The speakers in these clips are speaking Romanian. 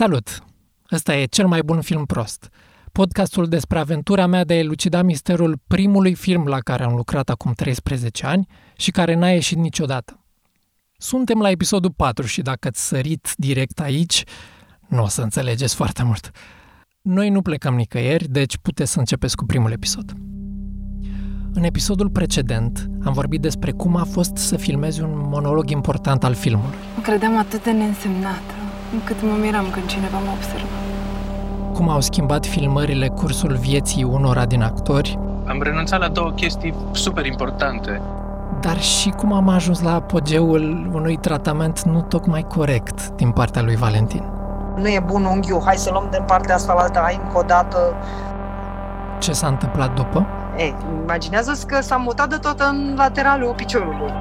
Salut! Ăsta e cel mai bun film prost. Podcastul despre aventura mea de a elucida misterul primului film la care am lucrat acum 13 ani și care n-a ieșit niciodată. Suntem la episodul 4 și dacă ați sărit direct aici, nu o să înțelegeți foarte mult. Noi nu plecăm nicăieri, deci puteți să începeți cu primul episod. În episodul precedent am vorbit despre cum a fost să filmezi un monolog important al filmului. Mă credeam atât de neînsemnată, încât mă miram când cineva mă observă. Cum au schimbat filmările cursul vieții unora din actori, Am renunțat la două chestii super importante. dar și cum am ajuns la apogeul unui tratament nu tocmai corect din partea lui Valentin. nu e bun unghiul, hai să luăm din partea asta la alta, hai încă o dată. Ce s-a întâmplat după? Ei, imaginează-ți că s-a mutat de tot în lateralul piciorului.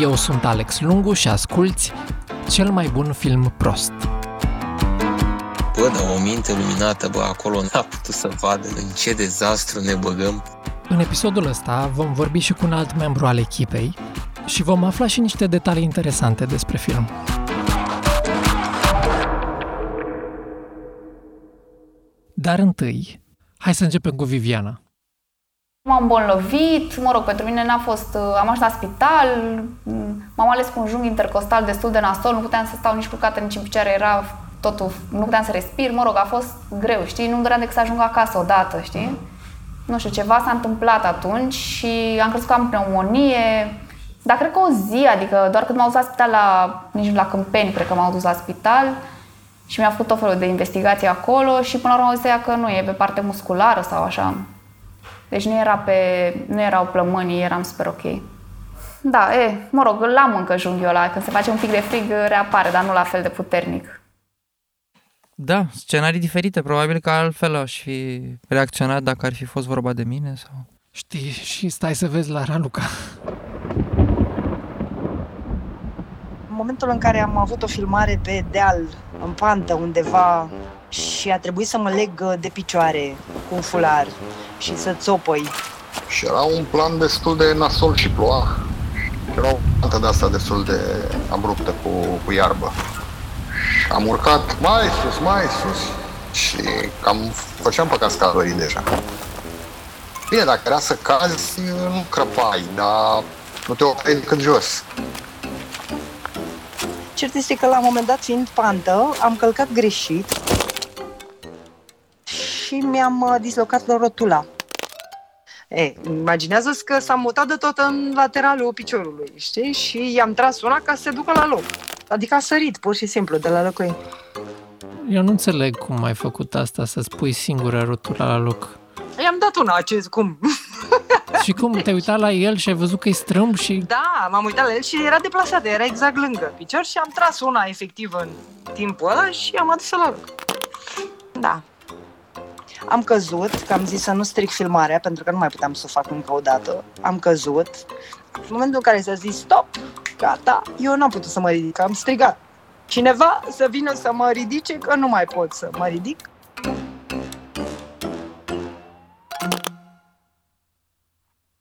Eu sunt Alex Lungu și asculți cel mai bun film prost. Bă, dar o minte luminată, bă, acolo n-a putut să vadă în ce dezastru ne băgăm. În episodul ăsta vom vorbi și cu un alt membru al echipei și vom afla și niște detalii interesante despre film. Dar întâi, hai să începem cu Viviana. M-am îmbolnăvit, mă rog, pentru mine n-a fost... uh, Am ajuns la spital, m- m-am ales cu un junghi intercostal destul de nasol, nu puteam să stau nici culcată, nici în picioare, era totul... Nu puteam să respir, mă rog, a fost greu, știi? Nu-mi dorea decât să ajung acasă odată, știi? Nu știu, ceva s-a întâmplat atunci și am crezut că am pneumonie, dar cred că o zi, adică doar când m-au dus la spital la... nici la Câmpeni, cred că m-au dus la spital și mi-a făcut tot felul de investigații acolo și până la urmă au zis ea că nu e pe parte musculară sau așa. Deci nu, era pe, nu erau plămânii, eram super ok. Da, e, mă rog, îl am încă junghiul ăla. Când se face un pic de frig, reapare, dar nu la fel de puternic. Da, scenarii diferite. Probabil că altfel aș fi reacționat dacă ar fi fost vorba de mine sau... Știi, și stai să vezi la Raluca. În momentul în care am avut o filmare pe deal, în pantă undeva, și a trebuit să mă leg uh, de picioare cu un fular și să țopăi. Și era un plan destul de nasol și ploua. Era o pantă de asta destul de abruptă cu, cu iarbă. Și am urcat mai sus, mai sus și cam făceam pe cascadării deja. Bine, dacă era să cazi, nu crăpai, dar nu te opreai decât jos. Cert este că la un moment dat, fiind pantă, am călcat greșit și mi-am uh, dislocat rotula. Ei, imaginează-ți că s-a mutat de tot în lateralul piciorului, știi? Și i-am tras una ca să se ducă la loc. Adică a sărit, pur și simplu, de la locul ei. Eu nu înțeleg cum ai făcut asta, să spui singură rotula la loc. I-am dat una, acest, cum? Și cum te-ai uitat la el și ai văzut că e strâmb și... Da, m-am uitat la el și era deplasat, era exact lângă picior și am tras una efectiv în timpul ăla și am adus-o la loc. Da. Am căzut, că am zis să nu stric filmarea, pentru că nu mai puteam să o fac încă o dată. Am căzut. În momentul în care s-a zis stop, gata, eu n-am putut să mă ridic, am strigat. Cineva să vină să mă ridice, că nu mai pot să mă ridic.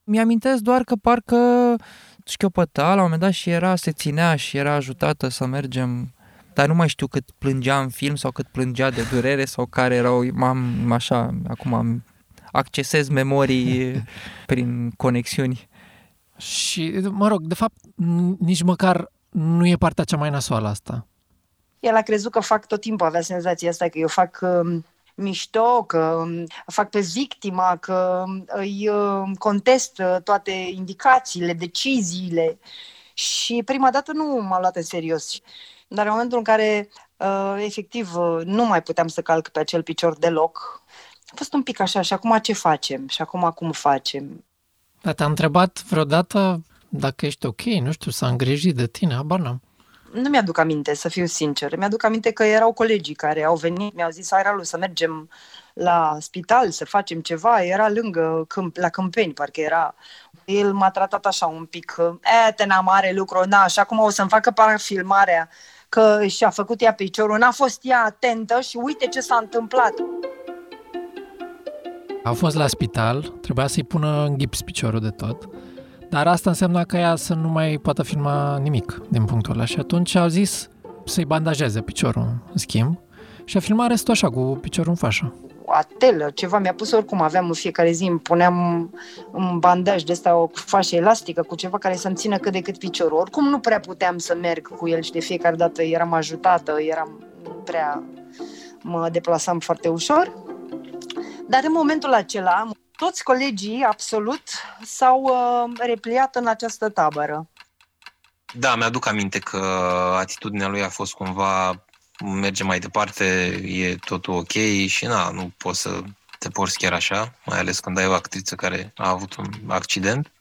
Mi-amintesc doar că parcă șchiopăta la un moment dat și era, se ținea și era ajutată să mergem dar nu mai știu cât plângea în film sau cât plângea de durere sau care erau, m-am așa, acum am accesez memorii prin conexiuni. Și, mă rog, de fapt, n- nici măcar nu e partea cea mai nasoală asta. El a crezut că fac tot timpul, avea senzația asta că eu fac um, mișto, că um, fac pe victima, că um, îi um, contest uh, toate indicațiile, deciziile. Și prima dată nu m-a luat în serios. Dar în momentul în care uh, efectiv uh, nu mai puteam să calc pe acel picior deloc, a fost un pic așa, și acum ce facem? Și acum cum facem? Dar te-a întrebat vreodată dacă ești ok, nu știu, s-a îngrijit de tine, habar n-am. Nu mi-aduc aminte, să fiu sincer. Mi-aduc aminte că erau colegii care au venit, mi-au zis, hai Ralu, să mergem la spital, să facem ceva. Era lângă, câmp, la Câmpeni, parcă era. El m-a tratat așa un pic, e, te n-am mare lucru, na, și acum o să-mi facă parafilmarea că și-a făcut ea piciorul, n-a fost ea atentă și uite ce s-a întâmplat. A fost la spital, trebuia să-i pună în gips piciorul de tot, dar asta însemna că ea să nu mai poată filma nimic din punctul ăla și atunci au zis să-i bandajeze piciorul în schimb și a filmat restul așa, cu piciorul în fașă. Atelă, ceva mi-a pus oricum, aveam în fiecare zi, îmi puneam un bandaj de asta, o fașă elastică cu ceva care să-mi țină cât de cât piciorul. Oricum nu prea puteam să merg cu el și de fiecare dată eram ajutată, eram nu prea mă deplasam foarte ușor. Dar în momentul acela, toți colegii, absolut, s-au uh, repliat în această tabără. Da, mi-aduc aminte că atitudinea lui a fost cumva merge mai departe, e totul ok și na, nu poți să te porți chiar așa, mai ales când ai o actriță care a avut un accident.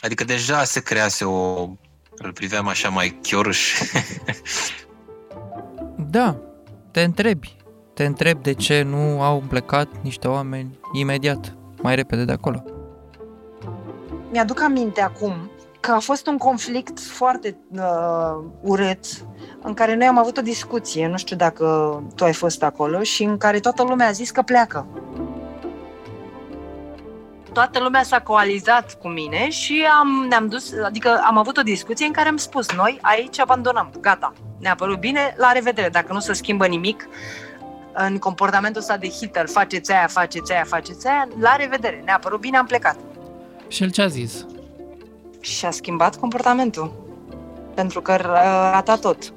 Adică deja se crease o... îl priveam așa mai chiorâș. Da, te întrebi. Te întrebi de ce nu au plecat niște oameni imediat, mai repede de acolo. Mi-aduc aminte acum că a fost un conflict foarte uh, urât în care noi am avut o discuție, nu știu dacă tu ai fost acolo, și în care toată lumea a zis că pleacă. Toată lumea s-a coalizat cu mine și am, ne-am dus, adică am avut o discuție în care am spus, noi aici abandonăm, gata, ne-a părut bine, la revedere, dacă nu se schimbă nimic în comportamentul ăsta de Hitler, faceți aia, faceți aia, faceți aia, la revedere, ne-a părut bine, am plecat. Și el ce a zis? Și a schimbat comportamentul, pentru că rata tot.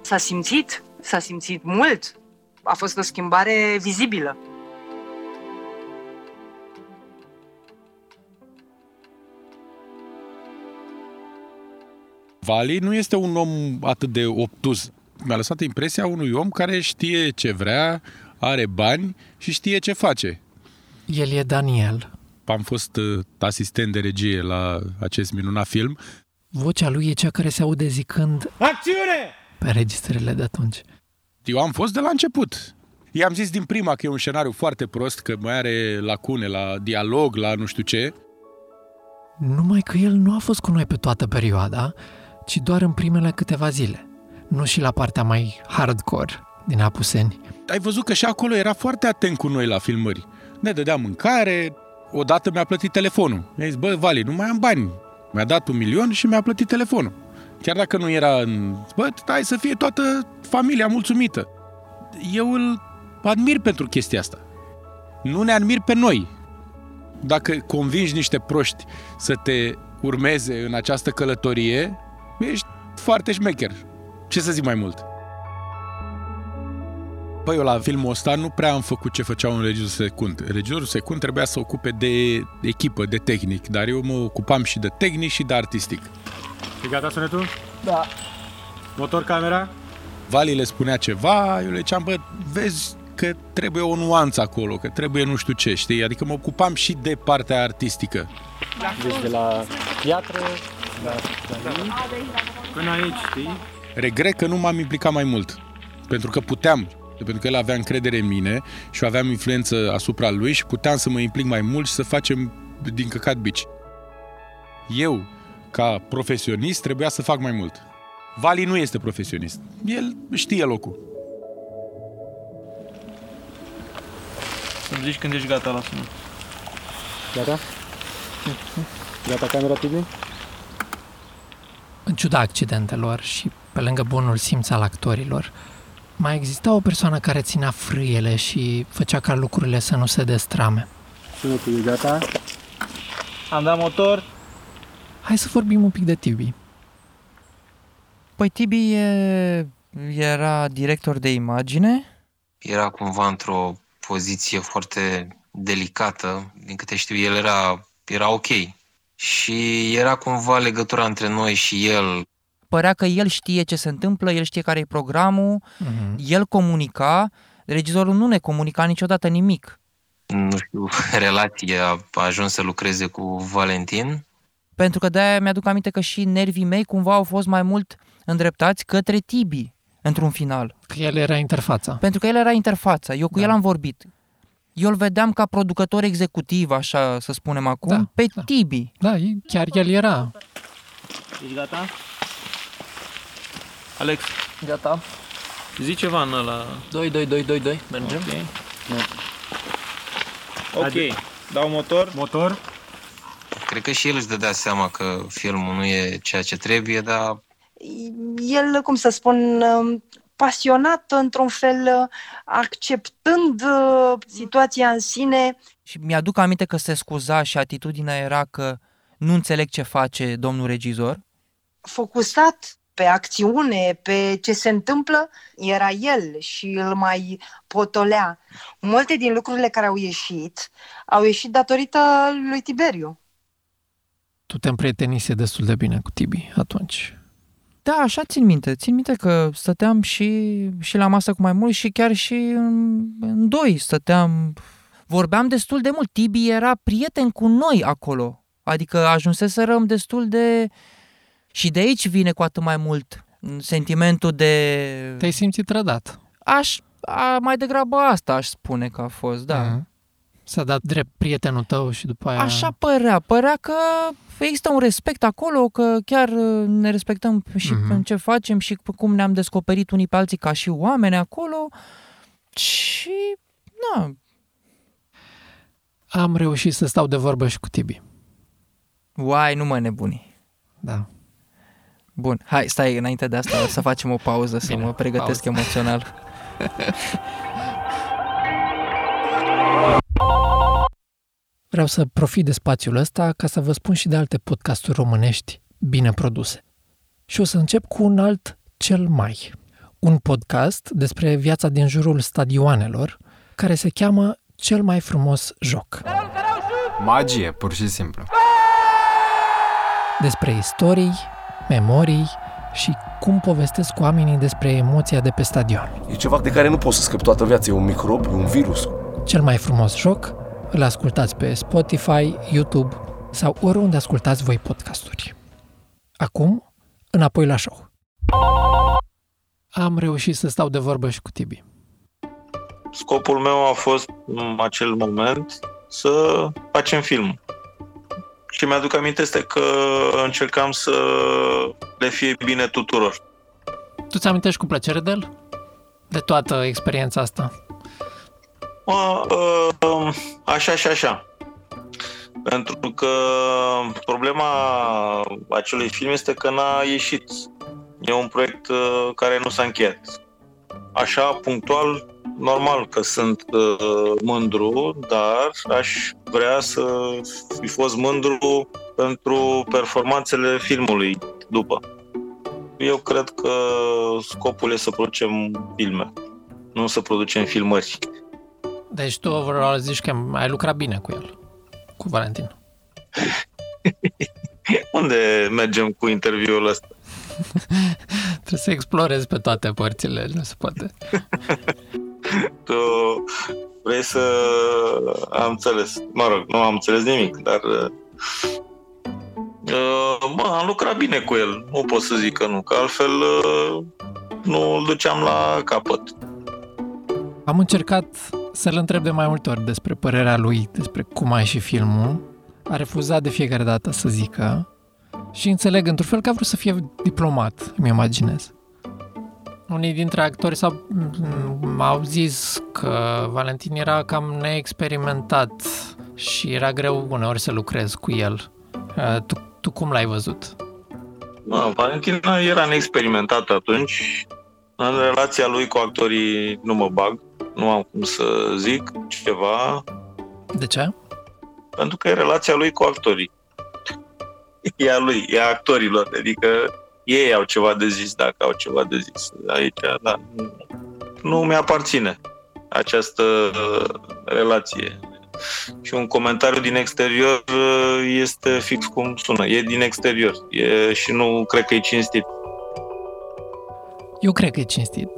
S-a simțit, s-a simțit mult, a fost o schimbare vizibilă. Vali nu este un om atât de obtuz. Mi-a lăsat impresia unui om care știe ce vrea, are bani și știe ce face. El e Daniel. Am fost uh, asistent de regie la acest minunat film. Vocea lui e cea care se aude zicând Acțiune! pe registrele de atunci. Eu am fost de la început. I-am zis din prima că e un scenariu foarte prost, că mai are lacune la dialog, la nu știu ce. Numai că el nu a fost cu noi pe toată perioada, ci doar în primele câteva zile. Nu și la partea mai hardcore din Apuseni. Ai văzut că și acolo era foarte atent cu noi la filmări. Ne dădea mâncare, odată mi-a plătit telefonul. Mi-a zis, bă, Vali, nu mai am bani. Mi-a dat un milion și mi-a plătit telefonul. Chiar dacă nu era în... Bă, hai să fie toată familia mulțumită. Eu îl admir pentru chestia asta. Nu ne admir pe noi. Dacă convingi niște proști să te urmeze în această călătorie, ești foarte șmecher. Ce să zic mai mult? Păi eu la filmul ăsta nu prea am făcut ce făcea un regizor secund. Regizorul secund trebuia să ocupe de echipă, de tehnic, dar eu mă ocupam și de tehnic și de artistic. E gata sunetul? Da. Motor, camera? Vali le spunea ceva, eu le ziceam, bă, vezi că trebuie o nuanță acolo, că trebuie nu știu ce, știi? Adică mă ocupam și de partea artistică. Deci de la piatră, la, la până aici, știi? Regret că nu m-am implicat mai mult, pentru că puteam, pentru că el avea încredere în mine și eu aveam influență asupra lui și puteam să mă implic mai mult și să facem din căcat bici. Eu, ca profesionist, trebuia să fac mai mult. Vali nu este profesionist. El știe locul. Să-mi zici când ești gata la sunat. Gata? Gata camera, Tibi? În ciuda accidentelor și pe lângă bunul simț al actorilor, mai exista o persoană care ținea frâiele și făcea ca lucrurile să nu se destrame. Sunetul e gata? Am dat motor. Hai să vorbim un pic de Tibi. Păi Tibi e, era director de imagine. Era cumva într-o poziție foarte delicată. Din câte știu, el era, era ok. Și era cumva legătura între noi și el. Părea că el știe ce se întâmplă, el știe care e programul, Mm-hmm. el comunica, regizorul nu ne comunica niciodată nimic. Nu știu, relația a ajuns să lucreze cu Valentin. Pentru că de-aia mi-aduc aminte că și nervii mei cumva au fost mai mult îndreptați către Tibi, într-un final. Că el era interfața. Pentru că el era interfața, eu cu Da. el am vorbit. Eu îl vedeam ca producător executiv, așa să spunem acum, Da, pe da. Tibi. Da, e- chiar el era. Ești gata? Alex, Gata. zi ceva în ăla. 2, 2, 2, 2, 2. Mergem? Ok. Ok, dau motor. Motor. Cred că și el își dădea seama că filmul nu e ceea ce trebuie, dar El, cum să spun, um, pasionat într-un fel, acceptând uh, situația în sine, Și mi-aduc aminte că se scuza și atitudinea era că nu înțeleg ce face domnul regizor. focusat pe acțiune, pe ce se întâmplă, era el și îl mai potolea. Multe din lucrurile care au ieșit, au ieșit datorită lui Tiberiu. Tu te împrietenise destul de bine cu Tibi atunci. Da, așa țin minte. Țin minte că stăteam și, și la masă cu mai mulți și chiar și în, în doi stăteam. Vorbeam destul de mult. Tibi era prieten cu noi acolo. Adică ajunseserăm destul de... Și de aici vine cu atât mai mult sentimentul de... Te-ai simțit trădat. Aș, a, mai degrabă asta aș spune că a fost, da. Mhm. S-a dat drept prietenul tău și după aia... Așa părea, părea că există un respect acolo, că chiar uh, ne respectăm și Mhm. mm-hmm. în ce facem și cum ne-am descoperit unii pe alții ca și oameni acolo și, na, Am reușit să stau de vorbă și cu Tibi. uai, nu mă nebuni. Da. Bun, hai, stai, înainte de asta o să facem o pauză, să Bine, mă pregătesc pauză. emoțional. Vreau să profit de spațiul ăsta ca să vă spun și de alte podcasturi românești bine produse. Și o să încep cu un alt cel mai. Un podcast despre viața din jurul stadioanelor, care se cheamă Cel mai frumos joc. Magie, pur și simplu. Despre istorii, memorii și cum povestesc oamenii despre emoția de pe stadion. E ceva de care nu poți să scapi toată viața, e un microb, e un virus. Cel mai frumos joc îl ascultați pe Spotify, YouTube sau oriunde ascultați voi podcasturi. Acum, înapoi la show. Am reușit să stau de vorbă și cu Tibi. Scopul meu a fost în acel moment să facem film. Și mi-aduc aminte este că încercam să le fie bine tuturor. Tu ți amintești cu plăcere de el? De toată experiența asta? Mă, uh, așa și așa. Pentru că problema acelui film este că n-a ieșit. E un proiect uh, care nu s-a încheiat. Așa, punctual, normal că sunt uh, mândru, dar aș vrea să fi fost mândru pentru performanțele filmului după. Eu cred că scopul e să producem filme, nu să producem filmări. Deci tu overall zici că ai lucrat bine cu el, cu Valentin. Unde mergem cu interviul ăsta? Trebuie să explorezi pe toate părțile, nu se poate. Tu vrei să... Am înțeles. Mă rog, nu am înțeles nimic, dar... uh, Mă, am lucrat bine cu el. Nu pot să zic că nu, că altfel uh, nu îl duceam la capăt. Am încercat să-l întreb de mai multe ori despre părerea lui, despre cum a ieșit filmul. A refuzat de fiecare dată să zică și înțeleg într-un fel că a vrut să fie diplomat, îmi imaginez. Unii dintre actori s-au, m- au zis că Valentin era cam neexperimentat și era greu uneori să lucrezi cu el. Uh, Tu, tu cum l-ai văzut? Mă, Valentina era neexperimentat atunci. În relația lui cu actorii nu mă bag. Nu am cum să zic ceva, De ce? pentru că e relația lui cu actorii. E a lui, e a actorilor, adică ei au ceva de zis dacă au ceva de zis. Aici, da, nu, nu mi-aparține această uh, relație. Și un comentariu din exterior uh, este fix cum sună, e din exterior e, și nu cred că e cinstit. Eu cred că e cinstit.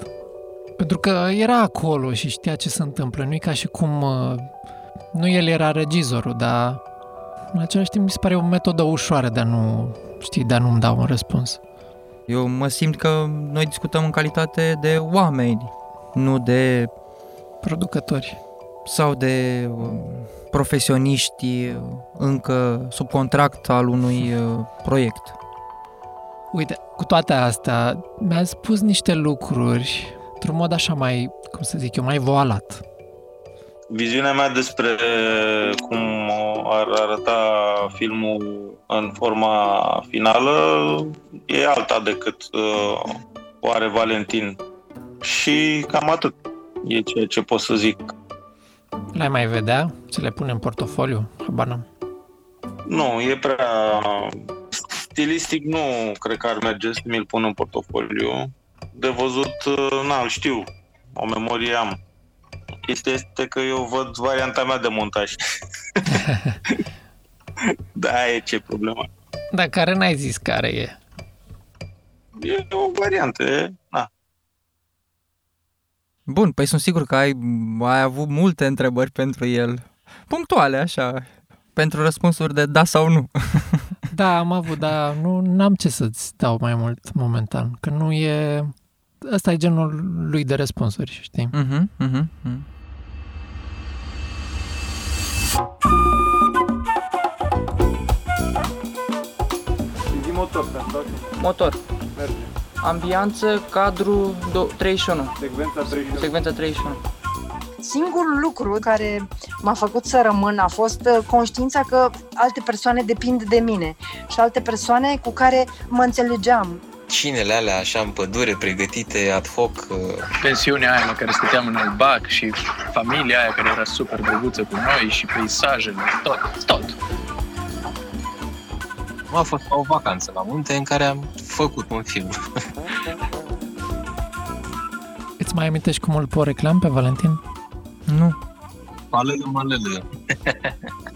Pentru că era acolo și știa ce se întâmplă. Nu e ca și cum... uh, Nu el era regizorul, dar în același timp mi se pare o metodă ușoară de a nu, știi, de a nu-mi da un răspuns. Eu mă simt că noi discutăm în calitate de oameni, nu de Producători. sau de uh, profesioniști uh, încă sub contract al unui uh, proiect. Uite, cu toate astea, mi-a spus niște lucruri într-un mod așa mai, cum să zic eu, mai voalat. Viziunea mea despre cum ar arăta filmul în forma finală e alta decât uh, o are Valentin. Și cam atât e ceea ce pot să zic. Le mai vedea? Să le pune în portofoliu? Habar n-am. Nu, e prea... Stilistic nu cred că ar merge să mi-l pun în portofoliu. De văzut, uh, na, știu. O memorie am. Chestia este că eu văd varianta mea de montaj. da, e ce problema. Dar care n-ai zis care e? E o variantă, e, na. Bun, păi sunt sigur că ai, ai avut multe întrebări pentru el. Punctuale, așa, pentru răspunsuri de da sau nu. Da, am avut, dar nu am ce să-ți dau mai mult momentan, că nu e... Ăsta e genul lui de răspunsuri, știi? Uh-huh, uh-huh, uh-huh. motor Motor. Merge. Ambianță, cadru 31. Secvența 31. Secvența 31. Singurul lucru care m-a făcut să rămân a fost uh, conștiința că alte persoane depind de mine și alte persoane cu care mă înțelegeam. Cinele alea așa în pădure, pregătite ad hoc. uh, Pensiunea aia la care stăteam în albac și familia aia care era super drăguță cu noi și peisajele, tot, tot. A fost o vacanță la munte în care am făcut un film. Îți mai amintești cum îl poreclam pe Valentin? Nu. Malele, malele.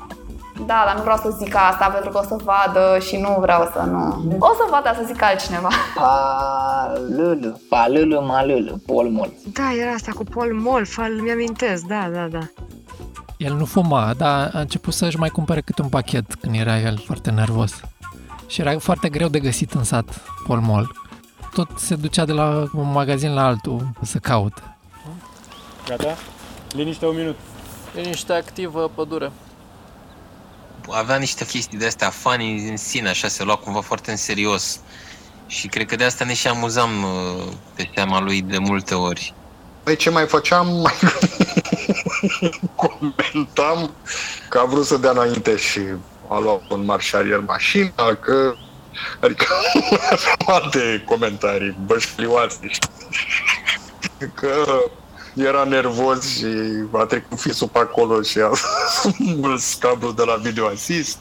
Da, dar nu vreau să zic asta pentru că o să vadă și nu vreau să nu... O să vadă să zic altcineva. Palulu, palulu, malulu, polmol. Da, era asta cu Paul Mol, fal, mi-amintesc, da, da, da. El nu fuma, dar a început să-și mai cumpere câte un pachet când era el foarte nervos. Și era foarte greu de găsit în sat polmol. Tot se ducea de la un magazin la altul să caute. Gata? Liniște un minut. Liniște activă, pădure. Avea niște chestii de astea funny în sine, așa, se lua cumva foarte în serios. Și cred că de asta ne și amuzam uh, pe seama lui de multe ori. Păi ce mai făceam? Mai comentam că a vrut să dea înainte și a luat un marșarier mașina, că Adică alte comentarii bășlioase, știi? Că era nervos și a trecut fisul pe acolo și a smuls cablul de la video assist.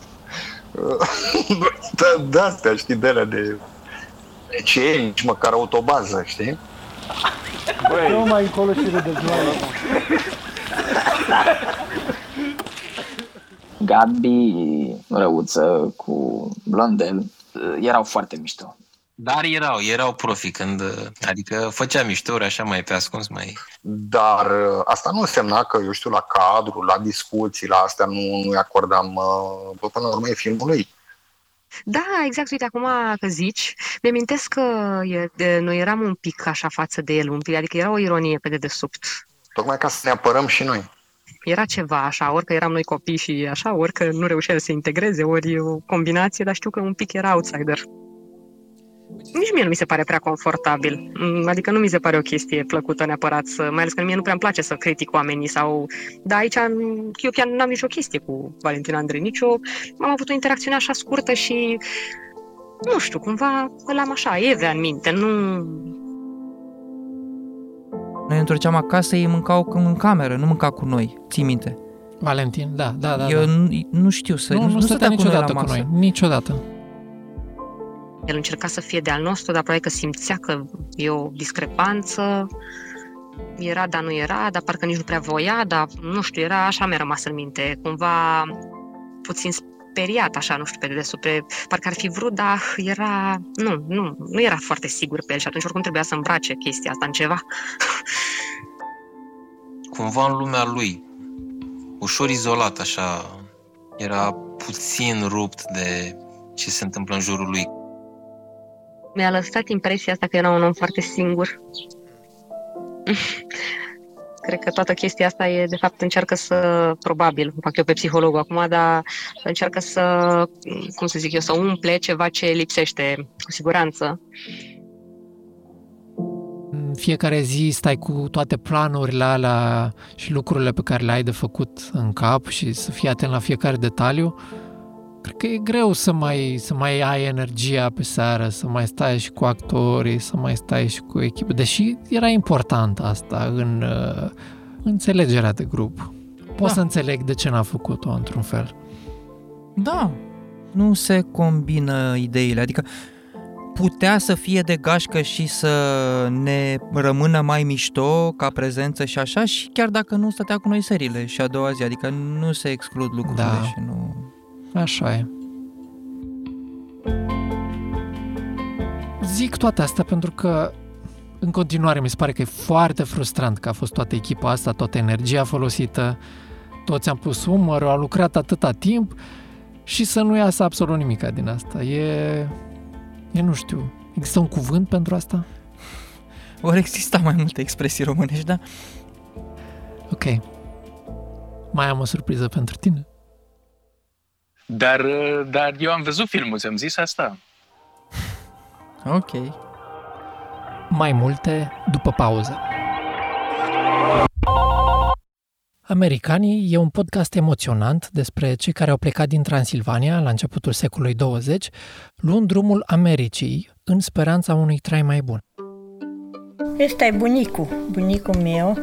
Da, de astea, știi, de alea de ce nici măcar autobază, știi? Băi. Nu mai încolo și de dezvoare. Gabi, răuță cu blondel, erau foarte mișto. Dar erau, erau profi când, adică făcea miștouri așa mai pe ascuns, mai... Dar uh, asta nu însemna că, eu știu, la cadru, la discuții, la astea nu, nu-i acordam, uh, până la urmă e filmul lui. Da, exact, uite, acum că zici, mi-amintesc că e, de, noi eram un pic așa față de el, un pic, adică era o ironie pe dedesubt. Tocmai ca să ne apărăm și noi. Era ceva așa, ori că eram noi copii și așa, ori că nu reușeam să se integreze, ori o combinație, dar știu că un pic era outsider. Nici mie nu mi se pare prea confortabil. Mm, Adică nu mi se pare o chestie plăcută neapărat să, mai ales că mie nu prea îmi place să critic oamenii sau... Dar aici am- eu chiar n-am nicio chestie cu Valentin Andrei, nicio... Am avut o interacțiune așa scurtă și nu știu, cumva îl am așa, evea în minte, nu... Noi ne întorceam acasă, ei mâncau în cameră, nu mânca cu noi. Ții minte? Valentin, da, da, da. Eu da. nu, nu știu să... nu, nu, stătea cu noi la niciodată cu masă. noi, niciodată. El încerca să fie de-al nostru, dar probabil că simțea că e o discrepanță. Era, dar nu era, dar parcă nici nu prea voia, dar nu știu, era așa mi-a rămas în minte, cumva puțin speriat, așa, nu știu, pe dedesubt, pe, parcă ar fi vrut, dar era, nu, nu, nu era foarte sigur pe el și atunci oricum trebuia să îmbrace chestia asta în ceva. Cumva în lumea lui, ușor izolat așa, era puțin rupt de ce se întâmplă în jurul lui. Mi-a lăsat impresia asta că era un om foarte singur. Cred că toată chestia asta e, de fapt, încearcă să, probabil, îmi fac eu pe psihologul acum, dar încearcă să, cum să zic eu, să umple ceva ce lipsește, cu siguranță. fiecare zi stai cu toate planurile alea și lucrurile pe care le ai de făcut în cap și să fii atent la fiecare detaliu, cred că e greu să mai, să mai ai energia pe seară, să mai stai și cu actorii, să mai stai și cu echipă. Deși era important asta în uh, înțelegerea de grup. Pot Da. să înțeleg de ce n-a făcut-o într-un fel. Da, nu se combină ideile, adică putea să fie de gașcă și să ne rămână mai mișto ca prezență și așa și chiar dacă nu stătea cu noi seriile și a doua zi, adică nu se exclud lucrurile Da. și nu... Așa e. Zic toate astea pentru că în continuare mi se pare că e foarte frustrant că a fost toată echipa asta, toată energia folosită, toți am pus umărul, au lucrat atâta timp și să nu iasă absolut nimic din asta. E, e, nu știu, există un cuvânt pentru asta? Ori exista mai multe expresii românești, da? Ok. Mai am o surpriză pentru tine. Dar, uh, dar eu am văzut filmul, ți-am zis asta. Ok. Mai multe după pauză. Americanii e un podcast emoționant despre cei care au plecat din Transilvania la începutul secolului 20, luând drumul Americii în speranța unui trai mai bun. Ăsta e bunicul, bunicul meu.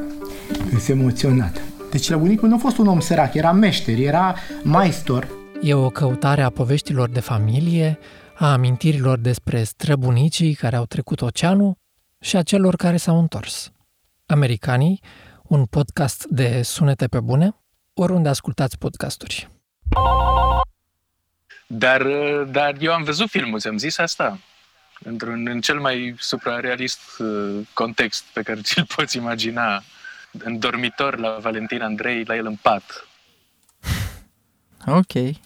Sunt emoționat. Deci la bunicul nu a fost un om sărac, era meșter, era maestor. E o căutare a poveștilor de familie, a amintirilor despre străbunicii care au trecut oceanul și a celor care s-au întors. Americanii, un podcast de sunete pe bune, oriunde ascultați podcasturi. Dar, uh, dar eu am văzut filmul, ți-am zis asta. Într-un, în cel mai suprarealist uh, context pe care ți-l poți imagina. În dormitor la Valentin Andrei, la el în pat. Ok.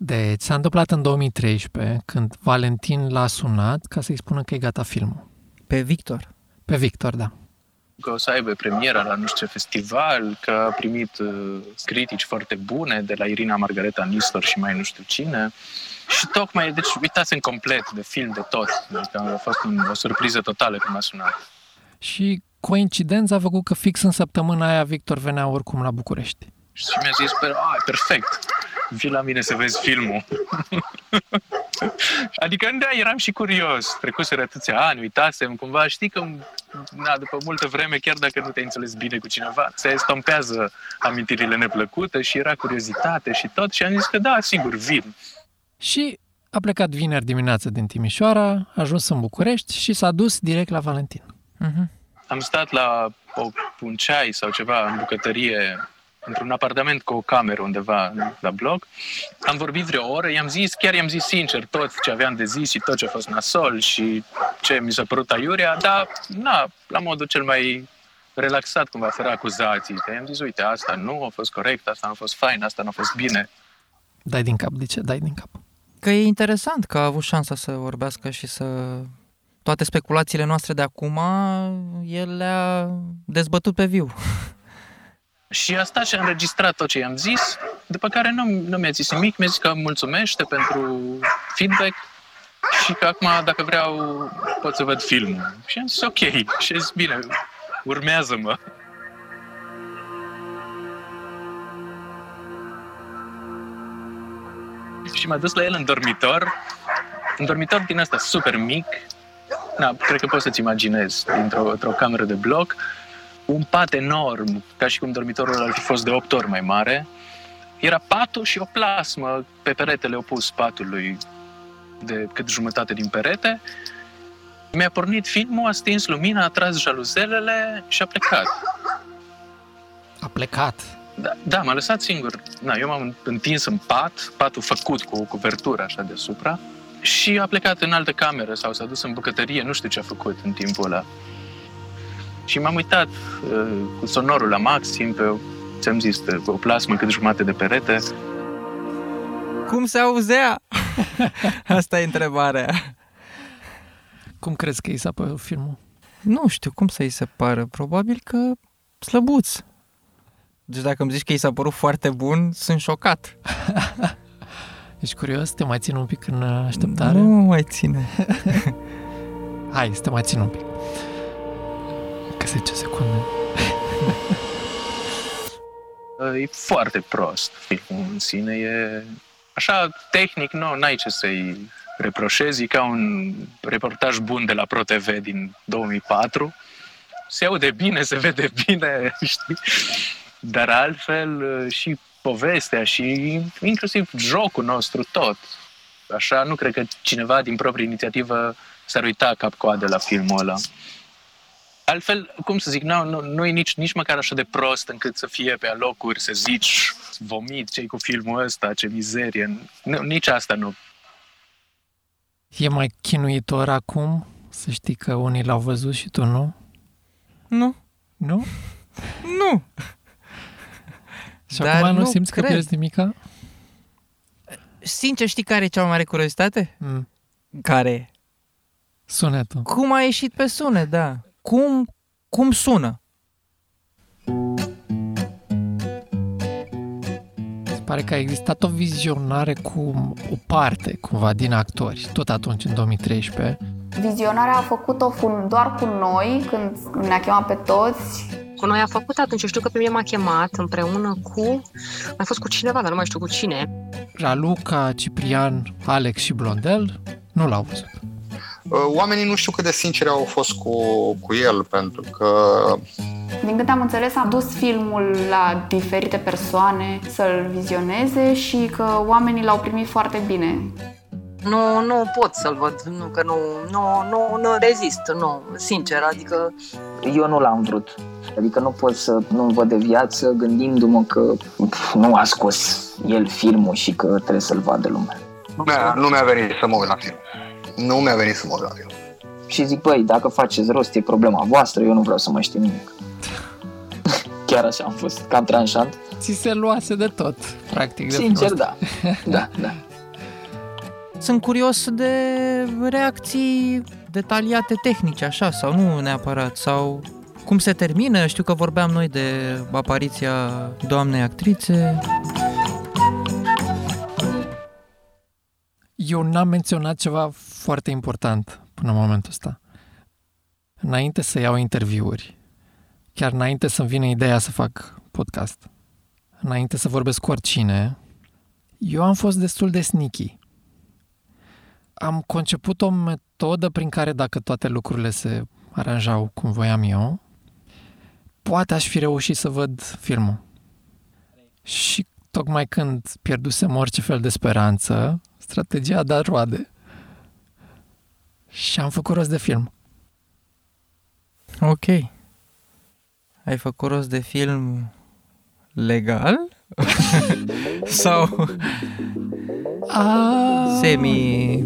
Deci s-a întâmplat în 2013, când Valentin l-a sunat ca să-i spună că e gata filmul. Pe Victor. Pe Victor, da. Că o să aibă premiera la nu știu ce festival, că a primit uh, critici foarte bune de la Irina Margareta Nistor și mai nu știu cine. Și tocmai, deci uitați în complet de film, de tot. Adică a fost un, o surpriză totală când m-a sunat. Și coincidența a făcut că fix în săptămâna aia Victor venea oricum la București. Și mi-a zis, "Păi, a, perfect, vii la mine să vezi filmul. adică, da, eram și curios. Trecuseră atâția ani, uitasem, cumva, știi că, na, după multă vreme, chiar dacă nu te-ai înțeles bine cu cineva, se estompează amintirile neplăcute și era curiozitate și tot. Și am zis că, da, sigur, vin. Și a plecat vineri dimineață din Timișoara, a ajuns în București și s-a dus direct la Valentin. Uh-huh. Am stat la o, un ceai sau ceva în bucătărie, într-un apartament cu o cameră undeva la bloc. Am vorbit vreo oră, i-am zis, chiar i-am zis sincer tot ce aveam de zis și tot ce a fost nasol și ce mi s-a părut aiurea, dar, na, la modul cel mai relaxat cumva, fără acuzații. Că i-am zis, uite, asta nu a fost corect, asta nu a fost fain, asta nu a fost bine. Dai din cap, de ce? Dai din cap. Că e interesant că a avut șansa să vorbească și să... Toate speculațiile noastre de acum, el le-a dezbătut pe viu. Și a stat și a înregistrat tot ce i-am zis, după care nu, nu mi-a zis nimic, mi-a zis că mulțumește pentru feedback și că acum, dacă vreau, pot să văd filmul. Și am zis, ok, și am zis, bine, urmează-mă. Și m-a dus la el în dormitor, un dormitor din ăsta super mic, na, cred că poți să-ți imaginezi, dintr-o, într-o cameră de bloc, un pat enorm, ca și cum dormitorul ar fi fost de 8 ori mai mare. Era patul și o plasmă pe peretele opus patului de cât jumătate din perete. Mi-a pornit filmul, a stins lumina, a tras jaluzelele și a plecat. A plecat? Da, da m-a lăsat singur. Na, eu m-am întins în pat, patul făcut cu o cuvertură așa deasupra, și a plecat în altă cameră sau s-a dus în bucătărie, nu știu ce a făcut în timpul ăla. Și m-am uitat uh, cu sonorul la maxim pe, o- ți-am zis, pe o plasmă cât jumate de perete. Cum se auzea? Asta e întrebarea. Cum crezi că i s-a părut filmul? Nu știu, cum să-i se pară? Probabil că slăbuț. Deci dacă îmi zici că i s-a părut foarte bun, sunt șocat. Ești curios? Te mai țin un pic în așteptare? Nu mai ține. Hai, să te mai țin un pic. 10 secunde. E foarte prost filmul în sine, e așa tehnic, nu, n-ai ce să-i reproșezi, e ca un reportaj bun de la ProTV din 2004. Se aude bine, se vede bine, știi? Dar altfel și povestea și inclusiv jocul nostru, tot. Așa, nu cred că cineva din proprie inițiativă s-ar uita cap-coadă la filmul ăla. Altfel, cum să zic, nu, nu, nu e nici, nici măcar așa de prost încât să fie pe alocuri, să zici, vomit ce cu filmul ăsta, ce mizerie. Nu, nici asta nu. E mai chinuitor acum să știi că unii l-au văzut și tu nu? Nu. Nu? Nu. Și Dar acum nu, nu simți cred. că pierzi nimica? Sincer, știi care e cea mai mare curiozitate? Mm. Care Sunetul. Cum a ieșit pe sunet, da. Cum, cum sună? Se pare că a existat o vizionare cu o parte, cumva, din actori, tot atunci, în 2013. Vizionarea a făcut-o doar cu noi, când ne-a chemat pe toți cu noi a făcut atunci. Știu că pe mine m-a chemat împreună cu... Mai fost cu cineva, dar nu mai știu cu cine. Raluca, Ciprian, Alex și Blondel nu l-au văzut. Uh, oamenii nu știu cât de sinceri au fost cu, cu el, pentru că... Din câte am înțeles, a dus filmul la diferite persoane să-l vizioneze și că oamenii l-au primit foarte bine. Nu, nu pot să-l văd, nu, că nu, nu, nu, nu rezist, nu, sincer, adică... Eu nu l-am vrut. Adică nu pot să nu văd de viață gândindu-mă că nu a scos el filmul și că trebuie să-l vadă lumea. Nu mi-a, nu mi-a venit să mă uit la film. Nu mi-a venit să mă uit la film. Și zic, băi, dacă faceți rost, e problema voastră, eu nu vreau să mai știu nimic. Chiar așa am fost, cam tranșant. Ți se luase de tot, practic. De Sincer, da. da, da. Sunt curios de reacții detaliate tehnice, așa, sau nu neapărat, sau cum se termină. Știu că vorbeam noi de apariția doamnei actrițe. Eu n-am menționat ceva foarte important până în momentul ăsta. Înainte să iau interviuri, chiar înainte să-mi vină ideea să fac podcast, înainte să vorbesc cu oricine, eu am fost destul de sneaky. Am conceput o metodă prin care dacă toate lucrurile se aranjau cum voiam eu, poate aș fi reușit să văd filmul. Și tocmai când pierdusem orice fel de speranță, strategia a dat roade. Și am făcut rost de film. Ok. Ai făcut rost de film legal? Sau a... semi...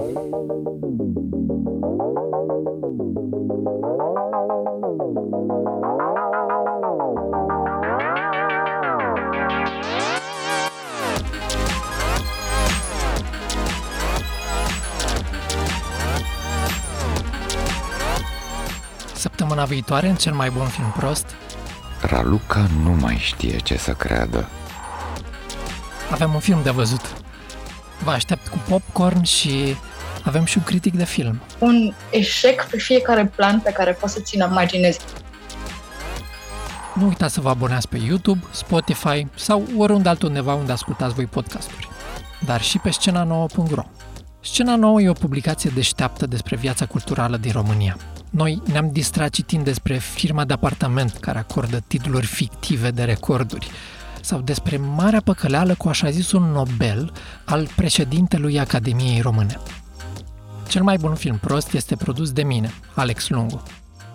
Săptămâna viitoare, în cel mai bun film prost, Raluca nu mai știe ce să creadă. Avem un film de văzut. Vă aștept cu popcorn și avem și un critic de film. Un eșec pe fiecare plan pe care poți să ți-l imaginezi. Nu uitați să vă abonați pe YouTube, Spotify sau oriunde altundeva unde ascultați voi podcasturi. Dar și pe scena nouă.ro. Scena nouă e o publicație deșteaptă despre viața culturală din România. Noi ne-am distrat citind despre firma de apartament care acordă titluri fictive de recorduri sau despre marea păcăleală cu așa zis un Nobel al președintelui Academiei Române. Cel mai bun film prost este produs de mine, Alex Lungu.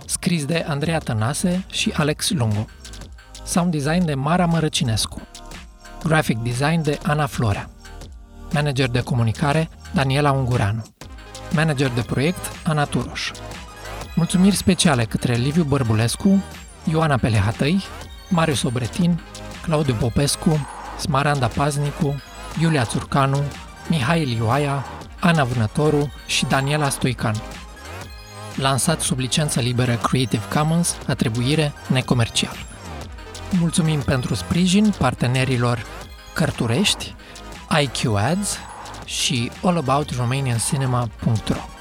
Scris de Andreea Tănase și Alex Lungu. Sound design de Mara Mărăcinescu. Graphic design de Ana Florea. Manager de comunicare Daniela Ungureanu. Manager de proiect Ana Turoș. Mulțumiri speciale către Liviu Bărbulescu, Ioana Pelehatăi, Marius Obretin, Claudiu Popescu, Smaranda Paznicu, Iulia Țurcanu, Mihai Lioaia, Ana Vânătoru și Daniela Stoican. Lansat sub licență liberă Creative Commons, atribuire necomercial. Mulțumim pentru sprijin partenerilor Cărturești, IQ Ads și allaboutRomanianCinema.ro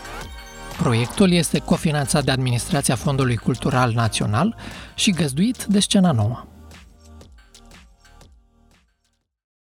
Proiectul este cofinanțat de Administrația Fondului Cultural Național și găzduit de Scena Nouă.